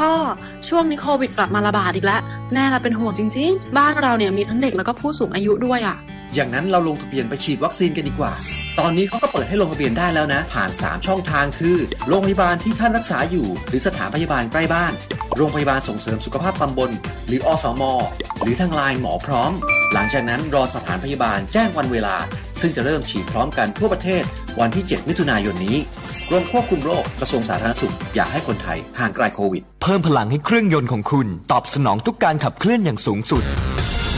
พ่อ ช่วงนี้โควิดกลับมาระบาดอีกแล้ว แม่เราเป็นห่วงจริง ๆ บ้านเราเนี่ยมีทั้งเด็กแล้วก็ผู้สูงอายุด้วยอะ อย่างนั้นเราลงทะเบียนไปฉีดวัคซีนกันดีกว่า ตอนนี้เขาก็เปิดให้ลงทะเบียนได้แล้วนะ ผ่าน 3 ช่องทางคือ โรงพยาบาลที่ท่านรักษาอยู่ หรือสถานพยาบาลใกล้บ้าน โรงพยาบาลส่งเสริมสุขภาพตำบล หรืออสม หรือทางไลน์หมอพร้อม หลังจากนั้นรอสถานพยาบาลแจ้งวันเวลา ซึ่งจะเริ่มฉีดพร้อมกันทั่วประเทศ วันที่ 7 มิถุนายนนี้กรมควบคุมโรคกระทรวงสาธารณสุขอยากให้คนไทยห่างไกลโควิด เพิ่มพลังให้เครื่องยนต์ของคุณ ตอบสนองทุกการขับเคลื่อนอย่างสูงสุด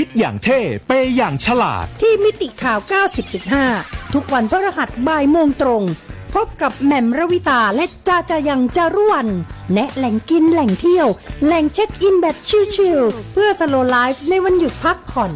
คิดอย่างเท่ เปย์อย่างฉลาด ที่มิติข่าว 90.5 ทุกวันพฤหัสบ่ายโมงตรง พบกับแหม่มระวิตาและจาจายังจารุวัน แนะแหล่งกินแหล่งเที่ยว แหล่งเช็คอินแบบชิลๆเพื่อสโลไลฟ์ในวันหยุดพักผ่อน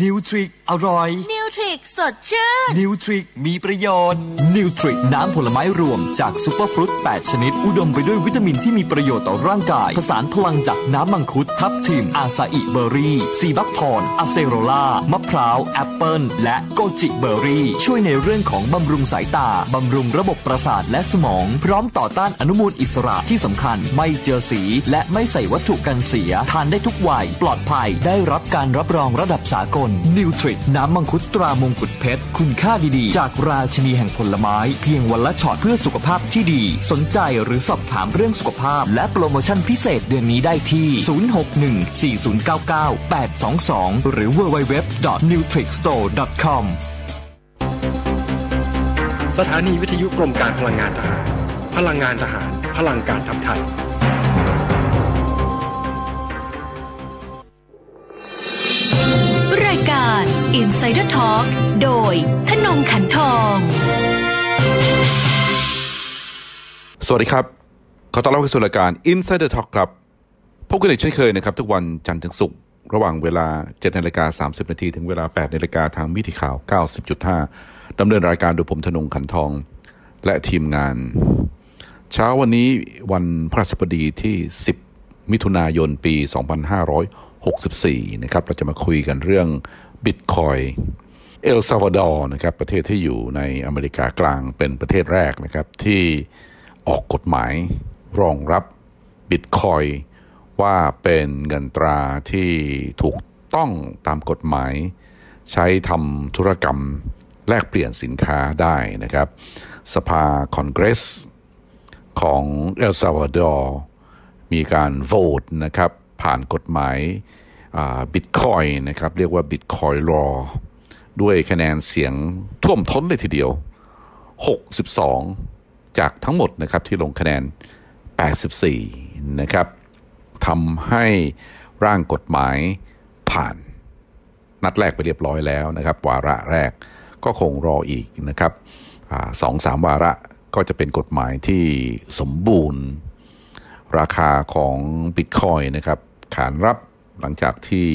นิวทริก อร่อย นิวทริกสดชื่น นิวทริกมีประโยชน์ นิวทริกน้ำผลไม้รวมจาก superfruit 8 ชนิด อุดมไปด้วยวิตามินที่มีประโยชน์ต่อร่างกาย ผสานพลังจากน้ำมังคุด ทับทิม acai berry sea buckthorn acerola มะพร้าว แอปเปิลและ goji berry ช่วยในเรื่องของบำรุงสายตา บำรุงระบบประสาทและสมอง พร้อมต่อต้านอนุมูลอิสระที่สำคัญ ไม่เจือสี และไม่ใส่วัตถุกันเสีย ทานได้ทุกวัย ปลอดภัย ได้รับการรับรองระดับสากล นิวทริกน้ำมังคุดตรามงกุฎเพชร คุณค่าดีๆ จากราชินีแห่งผลไม้ เพียงวันละช็อตเพื่อสุขภาพที่ดี สนใจหรือสอบถามเรื่องสุขภาพ และโปรโมชั่นพิเศษเดือนนี้ได้ที่ 061-4099-822 หรือ www.nutrixstore.com สถานีวิทยุกรมการพลังงานทหาร พลังงานทหาร พลังการทำไทย การ Insider Talk โดยธนงขันทอง สวัสดีครับ ขอต้อนรับเข้าสู่รายการ Insider Talk ครับ พบกันอีกเช่นเคยนะครับ ทุกวันจันทร์ถึงศุกร์ระหว่างเวลา7นาฬิกา30 นาที ถึงเวลา8นาฬิกาทางมิติข่าว 90.5ดำเนินรายการโดยผมธนงขันทอง และทีมงาน เช้าวันนี้วันพระศัสบดีที่ 10 มิถุนายนปี 2564 นะครับ เราจะมาคุยกันเรื่อง บิตคอยเอลซาวาดอร์นะครับประเทศที่อยู่ในอเมริกากลางเป็นประเทศแรกนะครับ ที่ออกกฎหมายรองรับบิตคอยว่าเป็นเงินตราที่ถูกต้องตามกฎหมาย ใช้ทำธุรกรรมแลกเปลี่ยนสินค้าได้นะครับ สภาคอนเกรสของเอลซาวาดอร์มีการโหวตนะครับ ผ่านกฎหมาย บิตคอยนะครับเรียกว่าบิตคอยรอด้วยคะแนนเสียงท่วมท้นเลยทีเดียว 62 จากทั้งหมดนะครับที่ลงคะแนน 84 นะครับทำให้ร่างกฎหมายผ่าน นัดแรกไปเรียบร้อยแล้วนะครับ วาระแรกก็คงรออีกนะครับสองสามวาระก็จะเป็นกฎหมายที่สมบูรณ์ ราคาของบิตคอยนะครับ ขานรับ หลังจากที่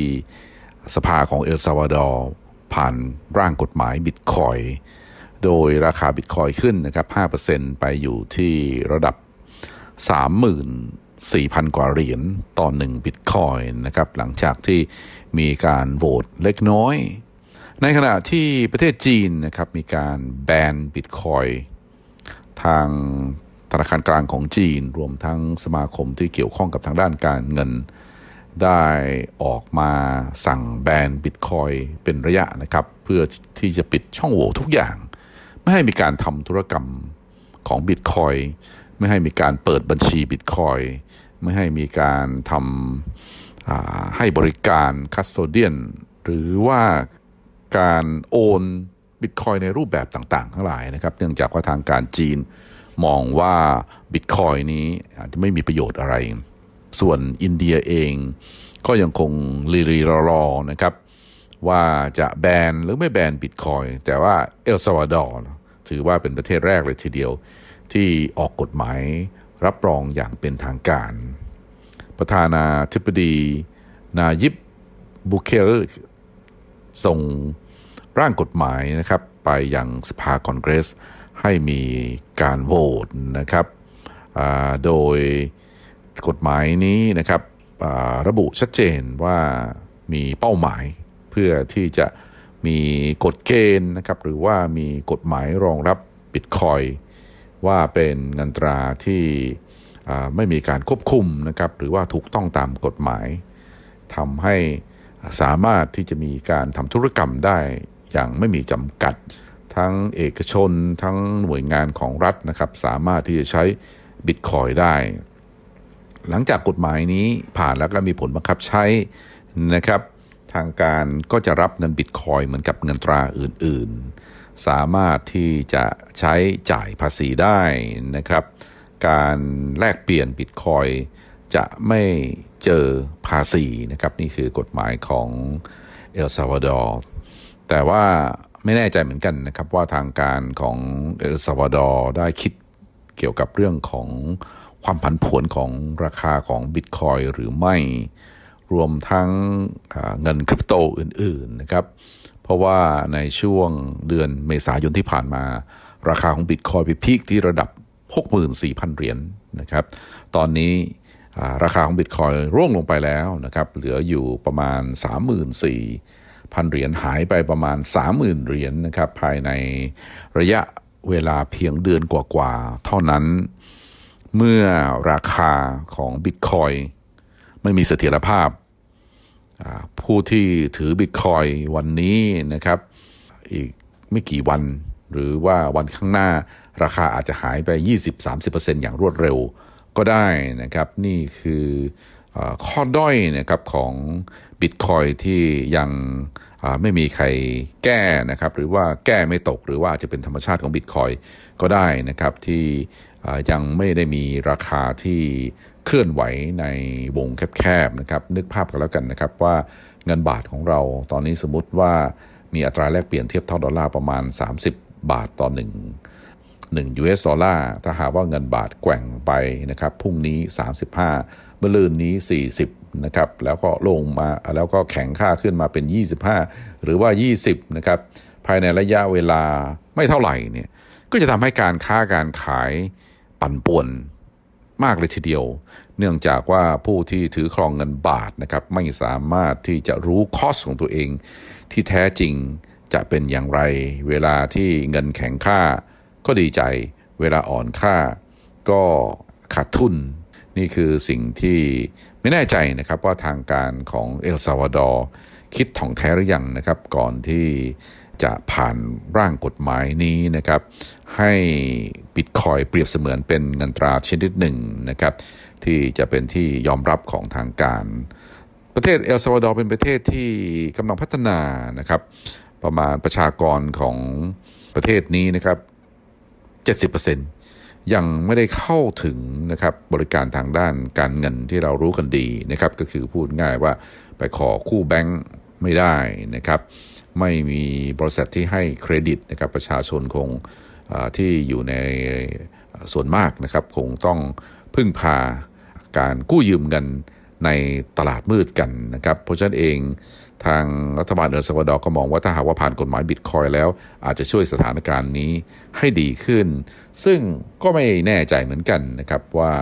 สภาของเอลซาวาดอร์ผ่านร่างกฎหมายบิตคอยโดยราคาบิตคอยขึ้นนะครับ 5%ไปอยู่ที่ระดับ 34,000 กว่าเหรียญต่อ1บิตคอยนะครับ หลังจากที่มีการโหวตเล็กน้อย ในขณะที่ประเทศจีนนะครับ มีการแบนบิตคอยทางธนาคารกลางของจีน รวมทั้งสมาคมที่เกี่ยวข้องกับทางด้านการเงิน ได้ออกมาสั่งแบนบิตคอยเป็นระยะนะครับ เพื่อที่จะปิดช่องโหว่ทุกอย่าง ไม่ให้มีการทำธุรกรรมของบิตคอยไม่ให้มีการเปิดบัญชีบิตคอยไม่ให้มีการทให้บริการ custodian หรือว่าการโอนบิตคอยน์ในรูปแบบต่างๆ ทั้งหลายนะครับ เนื่องจากว่าทางการจีนมองว่าบิตคอยน์นี้อาจจะไม่มีประโยชน์อะไร ส่วนอินเดียเองก็ยังคงรีรีรอรอนะครับ ว่าจะแบนหรือไม่แบนบิตคอยน์แต่ว่าเอลซัลวาดอร์ถือว่าเป็นประเทศแรกเลยทีเดียว ที่ออกกฎหมายรับรองอย่างเป็นทางการ ประธานาธิบดี นายิบบุเคลส่งร่างกฎหมายนะครับ ไปยังสภาคอนเกรส ให้มีการโหวตนะครับโดย กฎหมายนี้นะครับระบุชัดเจนว่ามีเป้าหมายเพื่อที่จะมีกฎเกณฑ์นะครับหรือว่ามีกฎหมายรองรับบิตคอยว่าเป็นเงินตราที่ไม่มีการควบคุมนะครับหรือว่าถูกต้องตามกฎหมายทำให้สามารถที่จะมีการทำธุรกรรมได้อย่างไม่มีจำกัด ทั้งเอกชนทั้งหน่วยงานของรัฐนะครับสามารถที่จะใช้บิตคอยได้ หลังจากกฎหมายนี้ผ่านแล้วก็มีผลบังคับใช้นะครับ ทางการก็จะรับเงินบิตคอยน์เหมือนกับเงินตราอื่นๆ สามารถที่จะใช้จ่ายภาษีได้นะครับ การแลกเปลี่ยนบิตคอยน์จะไม่เจอภาษีนะครับ นี่คือกฎหมายของเอลซัลวาดอร์แต่ว่าไม่แน่ใจเหมือนกันนะครับว่าทางการของเอลซัลวาดอร์ได้คิดเกี่ยวกับเรื่องของ ความผันผวนของราคาของบิตคอยหรือไม่ รวมทั้งเงินคริปโตอื่น ๆ นะครับ เพราะว่าในช่วงเดือนเมษายนที่ผ่านมา ราคาของบิตคอยไปพีคที่ระดับ 64,000 เหรียญนนะครับ ตอนนี้ราคาของบิตคอยร่วงลงไปแล้วนะครับ เหลืออยู่ประมาณ 34,000 เหรียญหายไปประมาณ 30,000 เหรียญนนะครับ ภายในระยะเวลาเพียงเดือนกว่าๆ เท่านั้น เมื่อราคาของบิตคอยไม่มีเสถียรภาพ ผู้ที่ถือบิตคอยวันนี้นะครับ อีกไม่กี่วัน หรือว่าวันข้างหน้าราคาอาจจะหายไป 20-30%อย่างรวดเร็วก็ได้นะครับ นี่คืออข้อด้อยนะครับของบิตคอยที่ยังไม่มีใครแก้นะครับ หรือว่าแก้ไม่ตกหรือว่าจะเป็นธรรมชาติของบิตคอยก็ได้นะครับที่ ยังไม่ได้มีราคาที่เคลื่อนไหวในวงแคบๆนะครับนึกภาพกันแล้วกันนะครับว่าเงินบาทของเราตอนนี้สมมติว่ามีอัตราแลกเปลี่ยนเทียบเท่าดอลลาร์ประมาณ 30 บาทต่อ1 1 US ดอลลาร์ถ้าหากว่าเงินบาทแกว่งไปนะครับพรุ่งนี้ 35 เมื่อลืนนี้ 40นะครับแล้วก็ลงมาแล้วก็แข็งค่าขึ้นมาเป็น 25 หรือว่า 20นะครับภายในระยะเวลาไม่เท่าไหร่เนี่ยก็จะทำให้การค้าการขาย ปั่นป่วนมากเลยทีเดียว เนื่องจากว่าผู้ที่ถือครองเงินบาทนะครับไม่สามารถที่จะรู้คอสของตัวเอง ที่แท้จริงจะเป็นอย่างไร เวลาที่เงินแข็งค่า ก็ดีใจ เวลาอ่อนค่า ก็ขาดทุน นี่คือสิ่งที่ไม่แน่ใจนะครับว่าทางการของเอลซาวาดอร์คิดถ่องแท้หรือยังนะครับ ก่อนที่ จะผ่านร่างกฎหมายนี้นะครับ ให้บิตคอยเปรียบเสมือนเป็นเงินตราชนิดหนึ่งนะครับ ที่จะเป็นที่ยอมรับของทางการ ประเทศเอลซาวาดอร์เป็นประเทศที่กำลังพัฒนานะครับ ประมาณประชากรของประเทศนี้นะครับ 70%ยังไม่ได้เข้าถึงนะครับบริการทางด้านการเงินที่เรารู้กันดีนะครับ ก็คือพูดง่ายว่าไปขอคู่แบงค์ไม่ได้นะครับ ไม่มีบริษัทที่ให้เครดิตนะครับประชาชนคงที่อยู่ในส่วนมากนะครับคงต้องพึ่งพาการกู้ยืมเงินในตลาดมืดกันนะครับเพราะฉะนั้นเองทางรัฐบาลเอลซาวาดอร์ก็มองว่าถ้าหากว่าผ่านกฎหมายบิตคอยแล้ว อาจจะช่วยสถานการณ์นี้ให้ดีขึ้น ซึ่งก็ไม่แน่ใจเหมือนกันนะครับว่า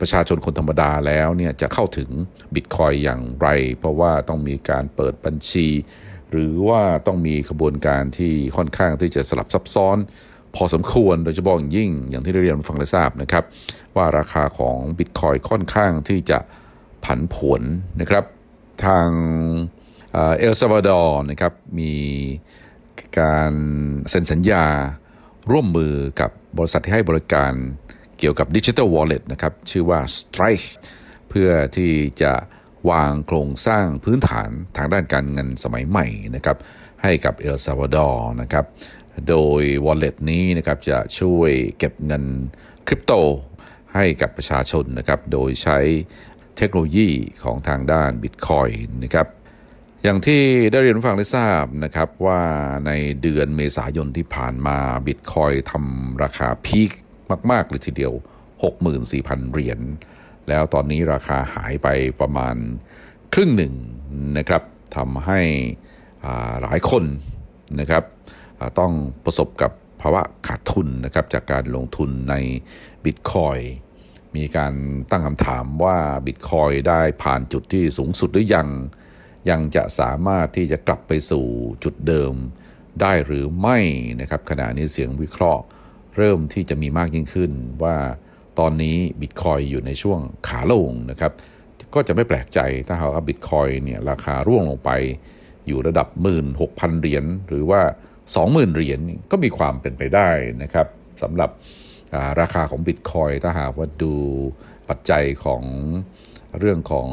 ประชาชนคนธรรมดาแล้วเนี่ยจะเข้าถึงบิตคอยอย่างไร เพราะว่าต้องมีการเปิดบัญชี หรือว่าต้องมีขบวนการที่ค่อนข้างที่จะสลับซับซ้อน พอสมควรโดยเฉพาะอย่างยิ่งอย่างที่ได้เรียนฟังได้ทราบนะครับ ว่าราคาของบิตคอยน์ค่อนข้างที่จะผันผวนนะครับ ทางเอลซัลวาดอร์นะครับมีการเซ็นสัญญาร่วมมือกับบริษัทที่ให้บริการเกี่ยวกับ digital wallet นะครับ ชื่อว่า Strike เพื่อที่จะ วางโครงสร้างพื้นฐานทางด้านการเงินสมัยใหม่นะครับให้กับเอลซัลวาดอร์นะครับโดย Wallet นี้นะครับจะช่วยเก็บเงินคริปโตให้กับประชาชนนะครับโดยใช้เทคโนโลยีของทางด้าน Bitcoin นะครับอย่างที่ได้เรียนฟังได้ทราบนะครับว่าในเดือนเมษายนที่ผ่านมา Bitcoin ทำราคาพีคมาก ๆ เลยทีเดียว 64,000 เหรียญ แล้วตอนนี้ราคาหายไปประมาณครึ่งหนึ่งนะครับทำให้หลายคนนะครับต้องประสบกับภาวะขาดทุนนะครับจากการลงทุนในบิตคอยมีการตั้งคำถามว่าบิตคอยได้ผ่านจุดที่สูงสุดหรือยัง ยังจะสามารถที่จะกลับไปสู่จุดเดิมได้หรือไม่นะครับขณะนี้เสียงวิเคราะห์เริ่มที่จะมีมากยิ่งขึ้นว่า ตอนนี้บิตคอยอยู่ในช่วงขาลงนะครับ ก็จะไม่แปลกใจถ้าหากว่าบิตคอยเนี่ยราคาร่วงลงไป อยู่ระดับ 16,000 เหรียญหรือว่า 20,000 เหรียญก็มีความเป็นไปได้นะครับสำหรับราคาของบิตคอยถ้าหากว่าดูปัจจัยของเรื่องของ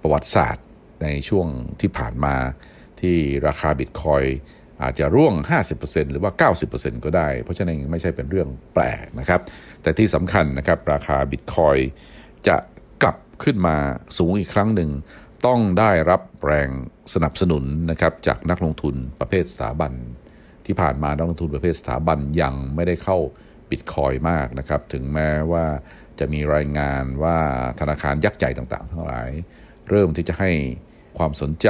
ประวัติศาสตร์ในช่วงที่ผ่านมาที่ราคาบิตคอยอาจจะร่วง 50%หรือว่า 90%ก็ได้ เพราะฉะนั้นไม่ใช่เป็นเรื่องแปลกนะครับ แต่ที่สำคัญนะครับราคาบิตคอยจะกลับขึ้นมาสูงอีกครั้งหนึ่ง ต้องได้รับแรงสนับสนุนนะครับจากนักลงทุนประเภทสถาบัน ที่ผ่านมานักลงทุนประเภทสถาบันยังไม่ได้เข้าบิตคอยมากนะครับ ถึงแม้ว่าจะมีรายงานว่าธนาคารยักษ์ใหญ่ต่างๆ ทั้งหลาย เริ่มที่จะให้ความสนใจ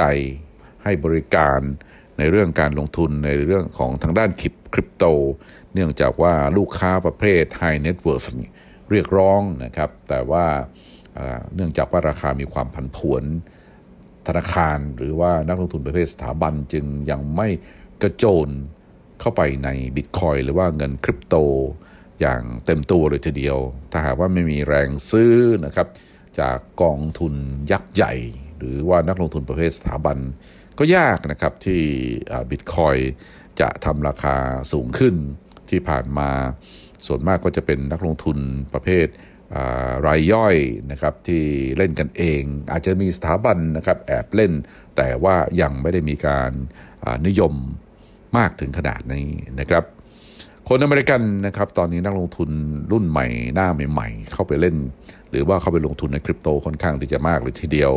ให้บริการในเรื่องการลงทุนในเรื่องของทางด้านคริปคริปโต เนื่องจากว่าลูกค้าประเภท High Net Worth เรียกร้องนะครับ แต่ว่าเอ่อเนื่องจากว่าราคามีความผันผวนธนาคารหรือว่านักลงทุนประเภทสถาบันจึงยังไม่กระโจนเข้าไปในบิตคอยหรือว่าเงินคริปโต อย่างเต็มตัวเลยทีเดียว ถ้าหากว่าไม่มีแรงซื้อนะครับ จากกองทุนยักษ์ใหญ่ หรือว่านักลงทุนประเภทสถาบัน ก็ยากนะครับที่บิตคอยจะทำราคาสูงขึ้น ที่ผ่านมาส่วนมากก็จะเป็นนักลงทุนประเภทรายย่อยนะครับที่เล่นกันเอง อาจจะมีสถาบันนะครับแอบเล่น แต่ว่ายังไม่ได้มีการนิยมมากถึงขนาดนี้นะครับ คนอเมริกันนะครับตอนนี้นักลงทุนรุ่นใหม่หน้าใหม่ๆ เข้าไปเล่น หรือว่าเข้าไปลงทุนในคริปโตค่อนข้างที่จะมากเลยทีเดียว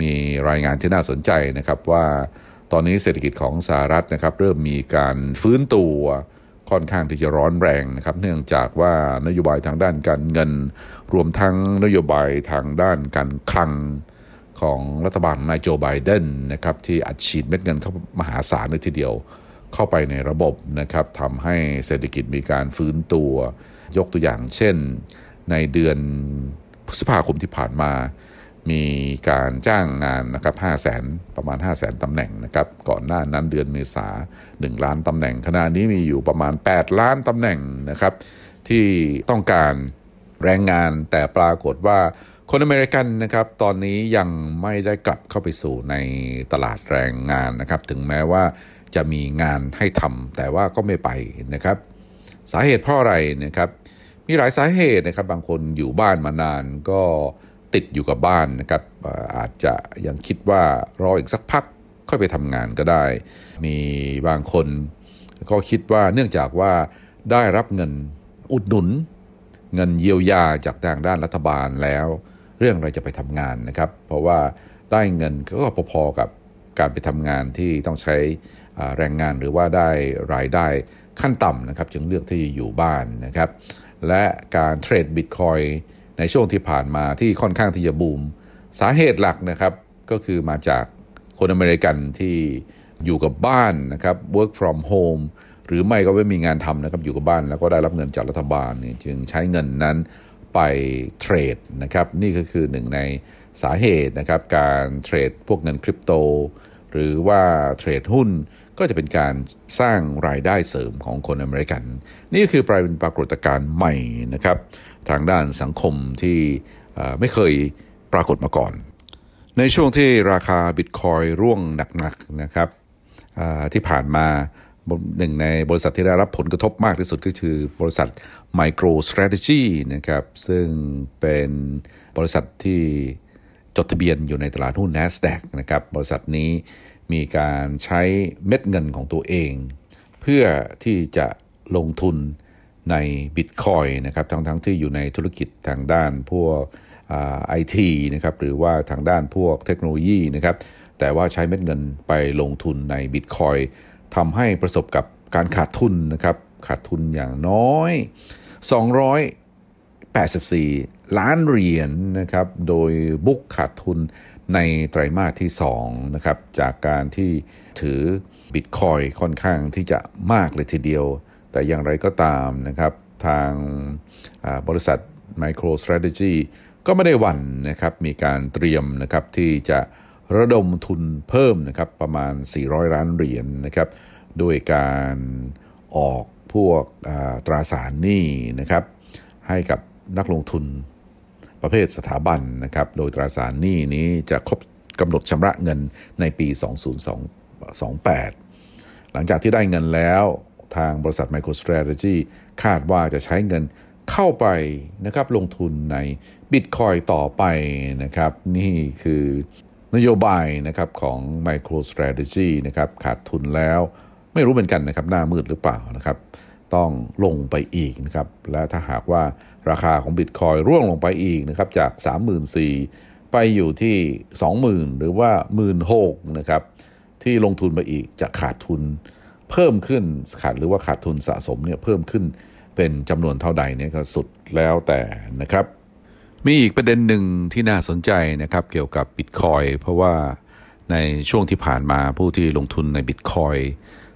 มีรายงานที่น่าสนใจนะครับว่าตอนนี้เศรษฐกิจของสหรัฐนะครับเริ่มมีการฟื้นตัว ค่อนข้างที่จะร้อนแรงนะครับ เนื่องจากว่านโยบายทางด้านการเงิน รวมทั้งนโยบายทางด้านการคลังของรัฐบาลนายโจไบเดนนะครับที่อัดฉีดเม็ดเงินเข้ามหาศาลเลยทีเดียวเข้าไปในระบบนะครับทำให้เศรษฐกิจมีการฟื้นตัว ยกตัวอย่างเช่น ในเดือนพฤษภาคมที่ผ่านมา มีการจ้างงานนะครับ5 0 0แสนประมาณ 5 0 0แสนตำแหน่งนะครับก่อนหน้านั้นเดือนเมษา1ล้านตำแหน่งขณะนี้มีอยู่ประมาณ 8 ล้านตำแหน่งนะครับที่ต้องการแรงงานแต่ปรากฏว่าคนอเมริกันนะครับตอนนี้ยังไม่ได้กลับเข้าไปสู่ในตลาดแรงงานนะครับถึงแม้ว่าจะมีงานให้ทำแต่ว่าก็ไม่ไปนะครับ สาเหตุเพราะอะไรนะครับ มีหลายสาเหตุนะครับบางคนอยู่บ้านมานานก็ ติดอยู่กับบ้านนะครับอาจจะยังคิดว่ารออีกสักพักค่อยไปทำงานก็ได้ มีบางคนก็คิดว่าเนื่องจากว่าได้รับเงินอุดหนุน เงินเยียวยาจากทางด้านรัฐบาลแล้ว เรื่องอะไรจะไปทำงานนะครับ เพราะว่าได้เงินก็พอๆกับการไปทำงานที่ต้องใช้แรงงานหรือว่าได้รายได้ขั้นต่ำนะครับ จึงเลือกที่อยู่บ้านนะครับ และการเทรดบิตคอย ในช่วงที่ผ่านมาที่ค่อนข้างที่จะบูม สาเหตุหลักนะครับก็คือมาจากคนอเมริกันที่อยู่กับบ้านนะครับ work from home หรือไม่ก็ไม่มีงานทำนะครับอยู่กับบ้านแล้วก็ได้รับเงินจากรัฐบาลเนี่ยจึงใช้เงินนั้นไปเทรดนะครับนี่ก็คือหนึ่งในสาเหตุนะครับการเทรดพวกเงินคริปโต หรือว่าเทรดหุ้น ก็จะเป็นการสร้างรายได้เสริมของคนอเมริกัน นี่คือปรเป็นปรากฏการณ์ใหม่นะครับ ทางด้านสังคมที่ไม่เคยปรากฏมาก่อน ในช่วงที่ราคาบิตคอยร่วงหนักๆนะครับที่ผ่านมาหนึ่งในบริษัทที่ได้รับผลกระทบมากที่สุดก็คือบริษัท Micro Strategy นะครับซึ่งเป็นบริษัทที่จดทะเบียนอยู่ในตลาดหุ้น NASDAQ นะครับบริษัทนี้ มีการใช้เม็ดเงินของตัวเอง เพื่อที่จะลงทุนในบิตคอยนะครับทั้งทั้งที่อยู่ในธุรกิจทางด้านพวกไอทีนะครับหรือว่าทางด้านพวกเทคโนโลยีนะครับแต่ว่าใช้เม็ดเงินไปลงทุนในบิตคอยทำให้ประสบกับการขาดทุนนะครับขาดทุนอย่างน้อย 284 ล้านเหรียญนะครับโดยบุ๊กขาดทุน ในไตรมาสที่2นะครับจากการที่ถือบิตคอยค่อนข้างที่จะมากเลยทีเดียว แต่อย่างไรก็ตามนะครับทางบริษัท MicroStrategy ก็ไม่ได้หวั่นนะครับมีการเตรียมนะครับที่จะระดมทุนเพิ่มนะครับประมาณ 400 ล้านเหรียญนนะครับด้วยการออกพวกตราสารหนี้นะครับให้กับนักลงทุน ประเภทสถาบันนะครับโดยตราสารหนี้นี้จะครบกำหนดชำระเงินในปี 2028 หลังจากที่ได้เงินแล้วทางบริษัท MicroStrategy คาดว่าจะใช้เงินเข้าไปนะครับลงทุนในบิตคอยต่อไปนะครับ นี่คือนโยบายนะครับของ MicroStrategy นะครับขาดทุนแล้วไม่รู้เหมือนกันนะครับ หน้ามืดหรือเปล่านะครับ ต้องลงไปอีกนะครับ และถ้าหากว่าราคาของบิตคอยร่วงลงไปอีกนะครับจาก 34,000 ไปอยู่ที่ 20,000 หรือว่า 16,000นะครับที่ลงทุนไปอีกจะขาดทุนเพิ่มขึ้นขาดหรือว่าขาดทุนสะสมเนี่ยเพิ่มขึ้นเป็นจำนวนเท่าใดเนี่ยก็สุดแล้วแต่นะครับ มีอีกประเด็นหนึ่งที่น่าสนใจนะครับเกี่ยวกับบิตคอยเพราะว่าในช่วงที่ผ่านมาผู้ที่ลงทุนในบิตคอย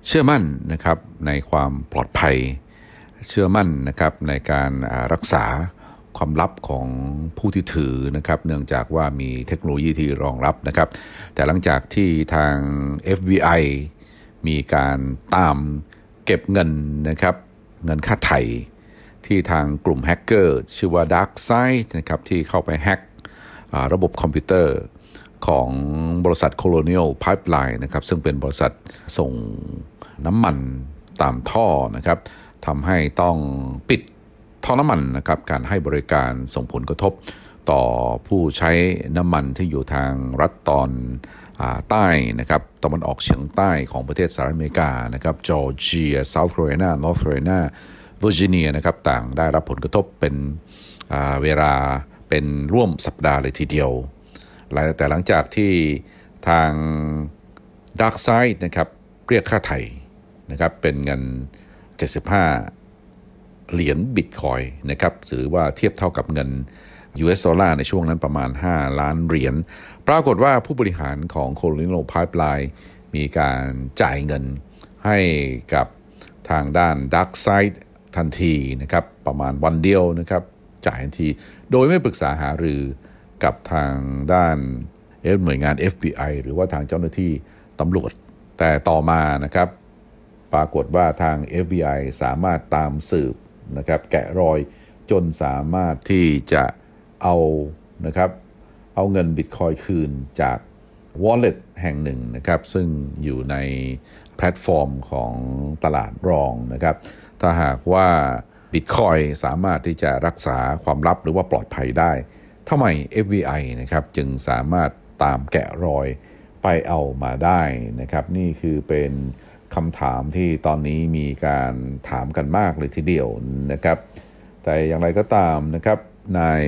เชื่อมั่นนะครับในความปลอดภัย เชื่อมั่นนะครับในการรักษาความลับของผู้ที่ถือนะครับ เนื่องจากว่ามีเทคโนโลยีที่รองรับนะครับ แต่หลังจากที่ทาง FBI มีการตามเก็บเงินนะครับ เงินค่าไถ่ที่ทางกลุ่มแฮกเกอร์ชื่อว่า DarkSide นะครับที่เข้าไปแฮกระบบคอมพิวเตอร์ ของบริษัท Colonial Pipeline นะครับซึ่งเป็นบริษัทส่งน้ำมันตามท่อนะครับทำให้ต้องปิดท่อน้ำมันนะครับการให้บริการส่งผลกระทบต่อผู้ใช้น้ำมันที่อยู่ทางรัฐตอนใต้นะครับตะวันออกเฉียงใต้ของประเทศสหรัฐอเมริกานะครับจอร์เจียเซาท์แคโรไลนานอร์ทแคโรไลนาเวอร์จิเนียนะครับต่างได้รับผลกระทบเป็นเวลาเป็นร่วมสัปดาห์เลยทีเดียว แต่หลังจากที่ทาง DarkSide นะครับเรียกค่าไถ่นะครับเป็นเงิน 75 เหรียญบิตคอยน์นะครับหรือว่าเทียบเท่ากับเงิน US ดอลลาร์ในช่วงนั้นประมาณ 5 ล้านเหรียญ ปรากฏว่าผู้บริหารของ Colonial Pipeline มีการจ่ายเงินให้กับทางด้าน Dark Side ทันทีนะครับประมาณวันเดียวนะครับจ่ายทันที โดยไม่ปรึกษาหารือ กับทางด้านหน่วยงาน FBI หรือว่าทางเจ้าหน้าที่ตำรวจ แต่ต่อมานะครับ ปรากฏว่าทาง FBI สามารถตามสืบนะครับ แกะรอยจนสามารถที่จะเอานะครับ เอาเงินบิตคอยคืนจาก wallet แห่งหนึ่งนะครับ ซึ่งอยู่ในแพลตฟอร์มของตลาดรองนะครับ ถ้าหากว่าบิตคอยสามารถที่จะรักษาความลับหรือว่าปลอดภัยได้ ทำไม FBI นะครับจึงสามารถตามแกะรอยไปเอามาได้นะครับ นี่คือเป็นคำถามที่ตอนนี้มีการถามกันมากเลยทีเดียวนะครับ แต่อย่างไรก็ตามนะครับนาย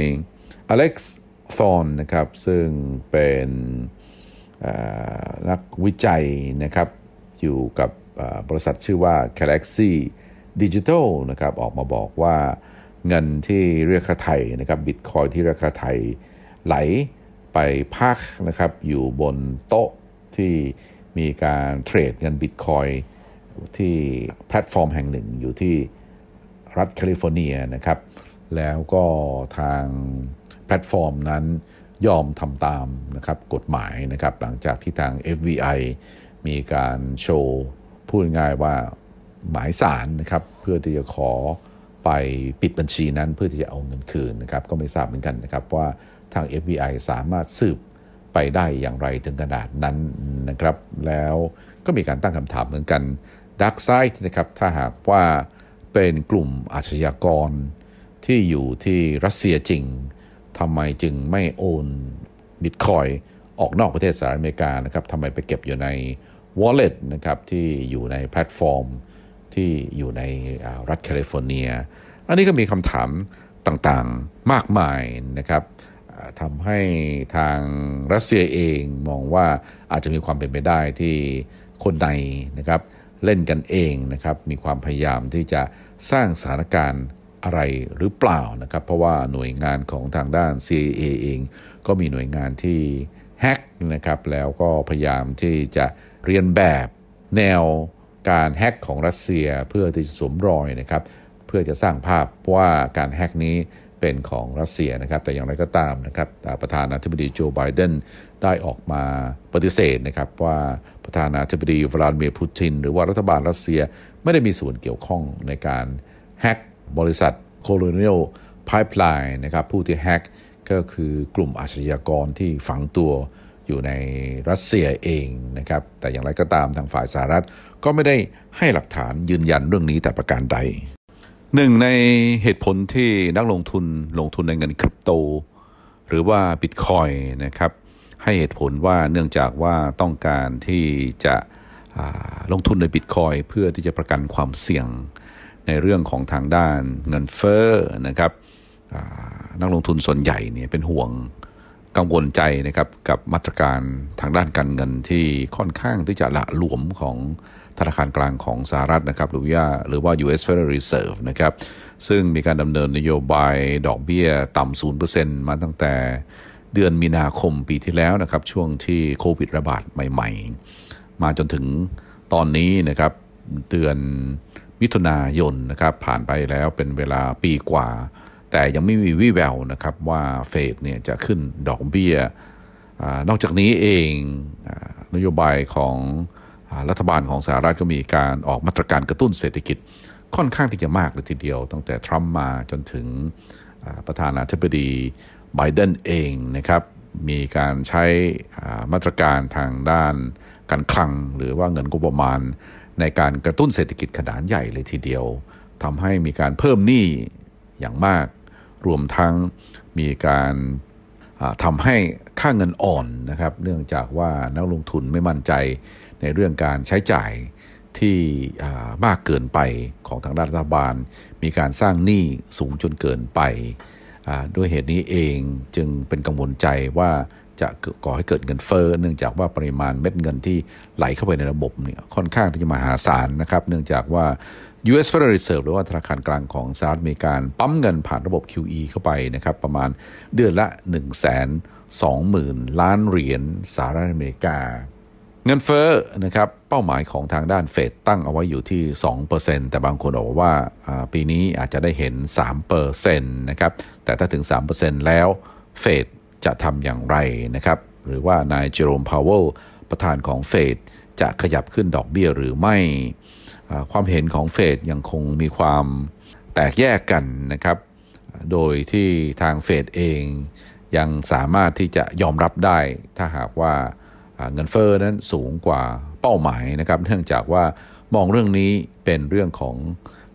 อเล็กซ์ฟอนนะครับซึ่งเป็นนักวิจัยนะครับอยู่กับบริษัทชื่อว่า Galaxy Digital นะครับออกมาบอกว่า เงินที่เรียกค่าไทยนะครับบิตคอยที่รียกค่าไทยไหลไปพักนะครับอยู่บนโต๊ะที่มีการเทรดเงินบิตคอยน์ที่แพลตฟอร์มแห่งหนึ่งอยู่ที่รัฐแคลิฟอร์เนียนะครับ แล้วก็ทางแพลตฟอร์มนั้นยอมทำตามนะครับกฎหมายนะครับ หลังจากที่ทาง FBI มีการโชว์ พูดง่ายว่าหมายศาลนะครับ เพื่อที่จะขอ ไปปิดบัญชีนั้นเพื่อที่จะเอาเงินคืนนะครับก็ไม่ทราบเหมือนกันนะครับว่าทาง FBI สามารถสืบไปได้อย่างไรถึงขนาดนั้นนะครับ แล้วก็มีการตั้งคำถามเหมือนกัน DarkSide นะครับถ้าหากว่าเป็นกลุ่มอาชญากรที่อยู่ที่รัสเซียจริงทำไมจึงไม่โอนบิตคอยน์ออกนอกประเทศสหรัฐอเมริกานะครับทำไมไปเก็บอยู่ใน wallet นะครับที่อยู่ในแพลตฟอร์ม ที่อยู่ในรัฐแคลิฟอร์เนีย อันนี้ก็มีคำถามต่างๆมากมายนะครับทำให้ทางรัสเซียเองมองว่าอาจจะมีความเป็นไปได้ที่คนในนะครับเล่นกันเองนะครับมีความพยายามที่จะสร้างสถานการณ์อะไรหรือเปล่านะครับ เพราะว่าหน่วยงานของทางด้าน CIA เอง ก็มีหน่วยงานที่แฮกนะครับแล้วก็พยายามที่จะเรียนแบบแนว การแฮกของรัสเซียเพื่อที่จะสวมรอยนะครับเพื่อจะสร้างภาพว่าการแฮกนี้เป็นของรัสเซียนะครับ แต่อย่างไรก็ตามนะครับประธานาธิบดีโจไบเดนได้ออกมาปฏิเสธนะครับว่าประธานาธิบดีวลาดิเมียร์ปูติน หรือว่ารัฐบาลรัสเซียไม่ได้มีส่วนเกี่ยวข้องในการแฮกบริษัท Colonial Pipeline นะครับผู้ที่แฮกก็คือกลุ่มอาชญากรที่ฝังตัว อยู่ในรัสเซียเองนะครับ แต่อย่างไรก็ตามทางฝ่ายสหรัฐก็ไม่ได้ให้หลักฐานยืนยันเรื่องนี้แต่ประการใดหนึ่งในเหตุผลที่นักลงทุนลงทุนในเงินคริปโต หรือว่าบิตคอยนะครับ ให้เหตุผลว่าเนื่องจากว่าต้องการที่จะลงทุนในบิตคอยเพื่อที่จะประกันความเสี่ยงในเรื่องของทางด้านเงินเฟ้อนะครับนักลงทุนส่วนใหญ่เนี่ยเป็นห่วง กังวลใจนะครับกับมาตรการทางด้านการเงินที่ค่อนข้างที่จะละหลวมของธนาคารกลางของสหรัฐนะครับหรือว่าหรือว่า U.S. Federal Reserve นะครับซึ่งมีการดำเนินนโยบายดอกเบี้ยต่ำศูนย์เปอร์เซ็นต์มาตั้งแต่เดือนมีนาคมปีที่แล้วนะครับช่วงที่โควิดระบาดใหม่ๆ มาจนถึงตอนนี้นะครับเดือนมิถุนายนนะครับผ่านไปแล้วเป็นเวลาปีกว่า แต่ยังไม่มีวี่แววนะครับว่าเฟดเนี่ยจะขึ้นดอกเบี้ยอนอกจากนี้เองนโยบายของรัฐบาลของสหรัฐก็มีการออกมาตรการกระตุ้นเศรษฐกิจค่อนข้างที่จะมากเลยทีเดียว ตั้งแต่ทรัมป์มาจนถึงประธานาธิบดีไบเดนเองนะครับมีการใช้มาตรการทางด้านการคลัง หรือว่าเงินงบประมาณ ในการกระตุ้นเศรษฐกิจขนาดใหญ่เลยทีเดียวทำให้มีการเพิ่มหนี้อย่างมาก รวมทั้งมีการทำให้ค่าเงินอ่อนนะครับ เนื่องจากว่านักลงทุนไม่มั่นใจในเรื่องการใช้จ่ายที่มากเกินไปของทางรัฐบาล มีการสร้างหนี้สูงจนเกินไป ด้วยเหตุนี้เองจึงเป็นกังวลใจว่าจะก่อให้เกิดเงินเฟ้อเนื่องจากว่าปริมาณเม็ดเงินที่ไหลเข้าไปในระบบเนี่ยค่อนข้างที่จะมหาศาลนะครับ เนื่องจากว่า U.S. Federal Reserve หรือว่าธนาคารกลางของสหรัฐอเมีกาปั๊มเงินผ่านระบบ QE เข้าไปนะครับประมาณเดือนละ 1 2 0 0 0 0 ล้านเหรียญสหรัฐอเมริกา เงินเฟ้อนะครับเป้าหมายของทางด้านเฟดตั้งเอาไว้อยู่ที่ 2%แต่บางคนบอกว่าปีนี้อาจจะได้เห็น 3%นะครับแต่ถ้าถึง 3%แล้วเฟดจะทำอย่างไรนะครับหรือว่านายเจอโรมพาวเวลประธานของเฟดจะขยับขึ้นดอกเบี้ยหรือไม่ ความเห็นของเฟดยังคงมีความแตกแยกกันนะครับ โดยที่ทางเฟดเองยังสามารถที่จะยอมรับได้ ถ้าหากว่าเงินเฟอ้อนั้นสูงกว่าเป้าหมายนะครับ เนื่องจากว่ามองเรื่องนี้เป็นเรื่องของ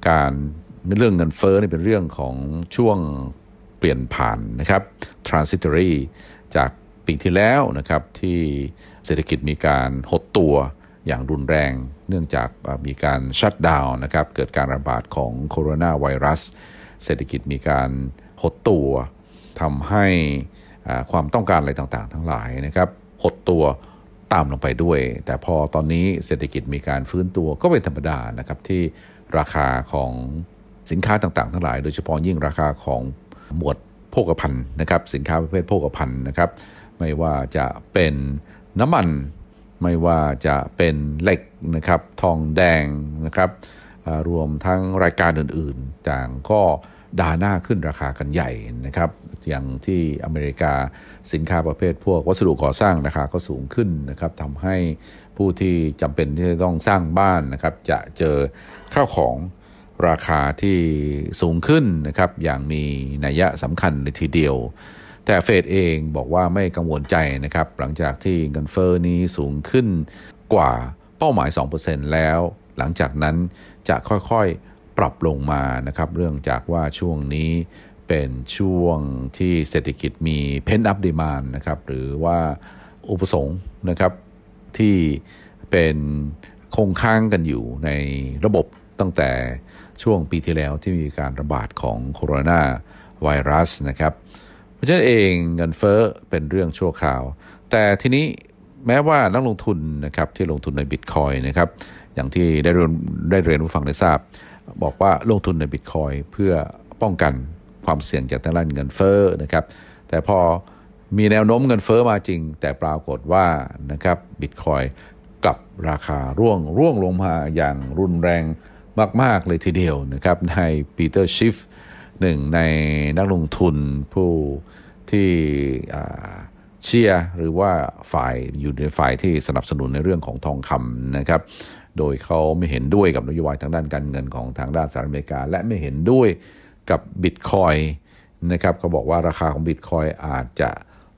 การเรื่องเงินเฟอ้อนี่เป็นเรื่องของช่วงเปลี่ยนผ่านนะครับ transitory จากปีที่แล้วนะครับที่เศรษฐกิจมีการหดตัว อย่างรุนแรง เนื่องจากมีการชัดดาวน์นะครับ เกิดการระบาดของโคโรนาไวรัส เศรษฐกิจมีการหดตัวทำให้ความต้องการอะไรต่างๆ ทั้งหลายนะครับหดตัวตามลงไปด้วย แต่พอตอนนี้เศรษฐกิจมีการฟื้นตัวก็เป็นธรรมดานะครับที่ราคาของสินค้าต่างๆ ทั้งหลาย โดยเฉพาะยิ่งราคาของหมวดโภคภัณฑ์นะครับสินค้าประเภทโภคภัณฑ์นะครับไม่ว่าจะเป็นน้ำมัน ไม่ว่าจะเป็นเหล็กนะครับทองแดงนะครับรวมทั้งรายการอื่นๆต่างก็ดาหน้าขึ้นราคากันใหญ่นะครับ อย่างที่อเมริกาสินค้าประเภทพวกวัสดุก่อสร้างราคาก็สูงขึ้นนะครับทำให้ผู้ที่จำเป็นที่จะต้องสร้างบ้านนะครับ จะเจอข้าวของราคาที่สูงขึ้นนะครับ อย่างมีนัยสำคัญเลยทีเดียว แต่เฟดเองบอกว่าไม่กังวลใจนะครับ หลังจากที่เงินเฟอ้อนี้สูงขึ้นกว่าเป้าหมาย 2%แล้ว หลังจากนั้นจะค่อยๆปรับลงมานะครับ เรื่องจากว่าช่วงนี้เป็นช่วงที่เศรษฐกิจมีเพนอัพดีมานนะครับ หรือว่าอุปสงค์นะครับที่เป็นคงค้างกันอยู่ในระบบตั้งแต่ช่วงปีที่แล้วที่มีการระบาดของโคโรนาไวรัสนะครับ เพราะฉะนั้นเองเงินเฟ้อเป็นเรื่องชั่วคราว แต่ทีนี้แม้ว่านักลงทุนนะครับที่ลงทุนในบิตคอยนะครับอย่างที่ได้เรียนได้เรียนผู้ฟังได้ทราบ บอกว่าลงทุนในบิตคอยเพื่อป้องกันความเสี่ยงจากทางด้านเงินเฟ้อนะครับแต่พอมีแนวโน้มเงินเฟ้อมาจริง แต่ปรากฏว่านะครับบิตคอยกลับราคาร่วงร่วงลงมาอย่างรุนแรงมาก ๆ เลยทีเดียวนะครับในปีเตอร์ชิฟ หนึ่งในนักลงทุนผู้ที่เชียร์หรือว่าฝ่ายอยู่ในฝ่ายที่สนับสนุนในเรื่องของทองคำนะครับ โดยเขาไม่เห็นด้วยกับนโยบายทางด้านการเงินของทางด้านสหรัฐอเมริกา และไม่เห็นด้วยกับบิตคอยนะครับเขาบอกว่าราคาของบิตคอยอาจจะ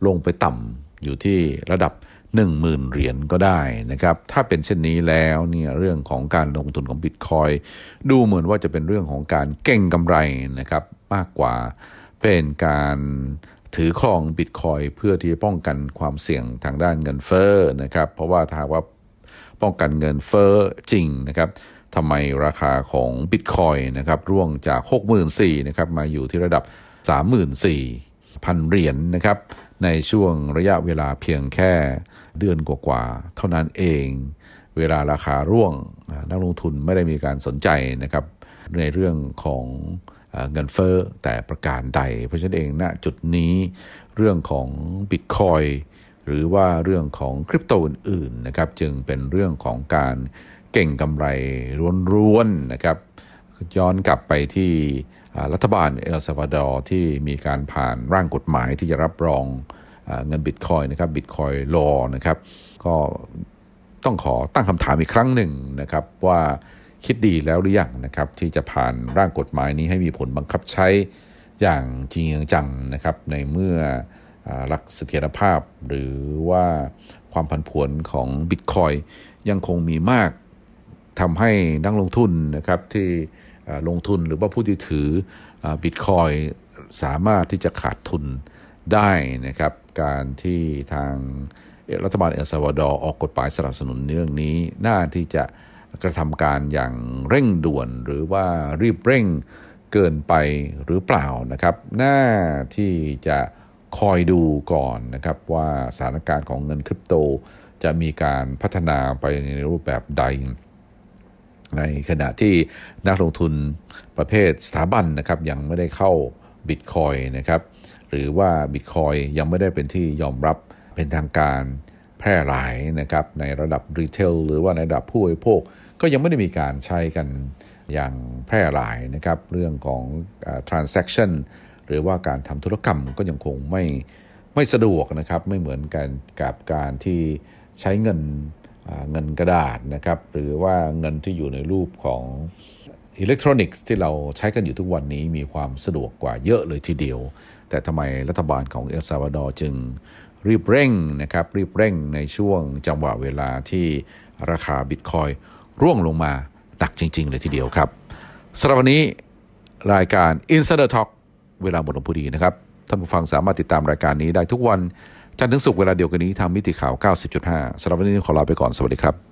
ลงไปต่ำอยู่ที่ระดับ 10,000เหรียญก็ได้นะครับ ถ้าเป็นเช่นนี้แล้วเนี่ยเรื่องของการลงทุนของบิตคอยดูเหมือนว่าจะเป็นเรื่องของการเก่งกำไรนะครับมากกว่าเป็นการถือครองบิตคอยเพื่อที่จะป้องกันความเสี่ยงทางด้านเงินเฟ้อนะครับ เพราะว่าถ้าว่าป้องกันเงินเฟ้อจริงนะครับทำไมราคาของบิตคอยนะครับร่วงจาก 64,000นะครับมาอยู่ที่ระดับ 34,000พันเหรียญนนะครับ ในช่วงระยะเวลาเพียงแค่เดือนกว่าๆเท่านั้นเอง เวลาราคาร่วงนักลงทุนไม่ได้มีการสนใจนะครับ ในเรื่องของเงินเฟ้อแต่ประการใด เพราะฉะนั้นเองณจุดนี้เรื่องของบิตคอยหรือว่าเรื่องของคริปโตอื่นๆนะครับจึงเป็นเรื่องของการเก่งกำไรร้วนๆนะครับย้อนกลับไปที่ รัฐบาลเอลซาวาดอร์ที่มีการผ่านร่างกฎหมายที่จะรับรองเงินบิตคอยนะครับบิตคอยลอนะครับ ก็ต้องขอตั้งคำถามอีกครั้งหนึ่งนะครับ ว่าคิดดีแล้วหรือยังนะครับ ที่จะผ่านร่างกฎหมายนี้ให้มีผลบังคับใช้อย่างจริงจังนะครับ ในเมื่อหลักเสถียรภาพ หรือว่าความผันผวนของบิตคอยยังคงมีมากทำให้นักลงทุนนะครับที่ ลงทุนหรือว่าผู้ที่ถือบิตคอยสามารถที่จะขาดทุนได้นะครับ การที่ทางรัฐบาลเอลซาวาดอร์ออกกฎหมายสนับสนุนเรื่องนี้ น่าที่จะกระทำการอย่างเร่งด่วนหรือว่ารีบเร่งเกินไปหรือเปล่านะครับ หน้าที่จะคอยดูก่อนนะครับว่าสถานการณ์ของเงินคริปโต จะมีการพัฒนาไปในรูปแบบใด ในขณะที่นักลงทุนประเภทสถาบันนะครับยังไม่ได้เข้าบิตคอยนะครับหรือว่าบิตคอยยังไม่ได้เป็นที่ยอมรับเป็นทางการแพร่หลายนะครับในระดับรีเทลหรือว่าในระดับผู้บริโภค ก็ยังไม่ได้มีการใช้กันอย่างแพร่หลายนะครับเรื่องของ transaction หรือว่าการทำธุรกรรมก็ยังคงไม่ไม่สะดวกนะครับไม่เหมือนกันกับการที่ใช้เงิน เงินกระดาษนะครับ หรือว่าเงินที่อยู่ในรูปของอิเล็กทรอนิกส์ที่เราใช้กันอยู่ทุกวันนี้มีความสะดวกกว่าเยอะเลยทีเดียว แต่ทำไมรัฐบาลของเอลซัลวาดอร์จึงรีบเร่งนะครับ รีบเร่งในช่วงจังหวะเวลาที่ราคาบิตคอยน์ร่วงลงมาหนักจริง ๆ เลยทีเดียวครับสำหรับวันนี้รายการ Insider Talk เวลาหมดลงพอดีนะครับ ท่านผู้ฟังสามารถติดตามรายการนี้ได้ทุกวัน จันทร์ถึงศุกร์เวลาเดียวกันนี้ทางมิติข่าว 90.5สำหรับวันนี้ขอลาไปก่อนสวัสดีครับ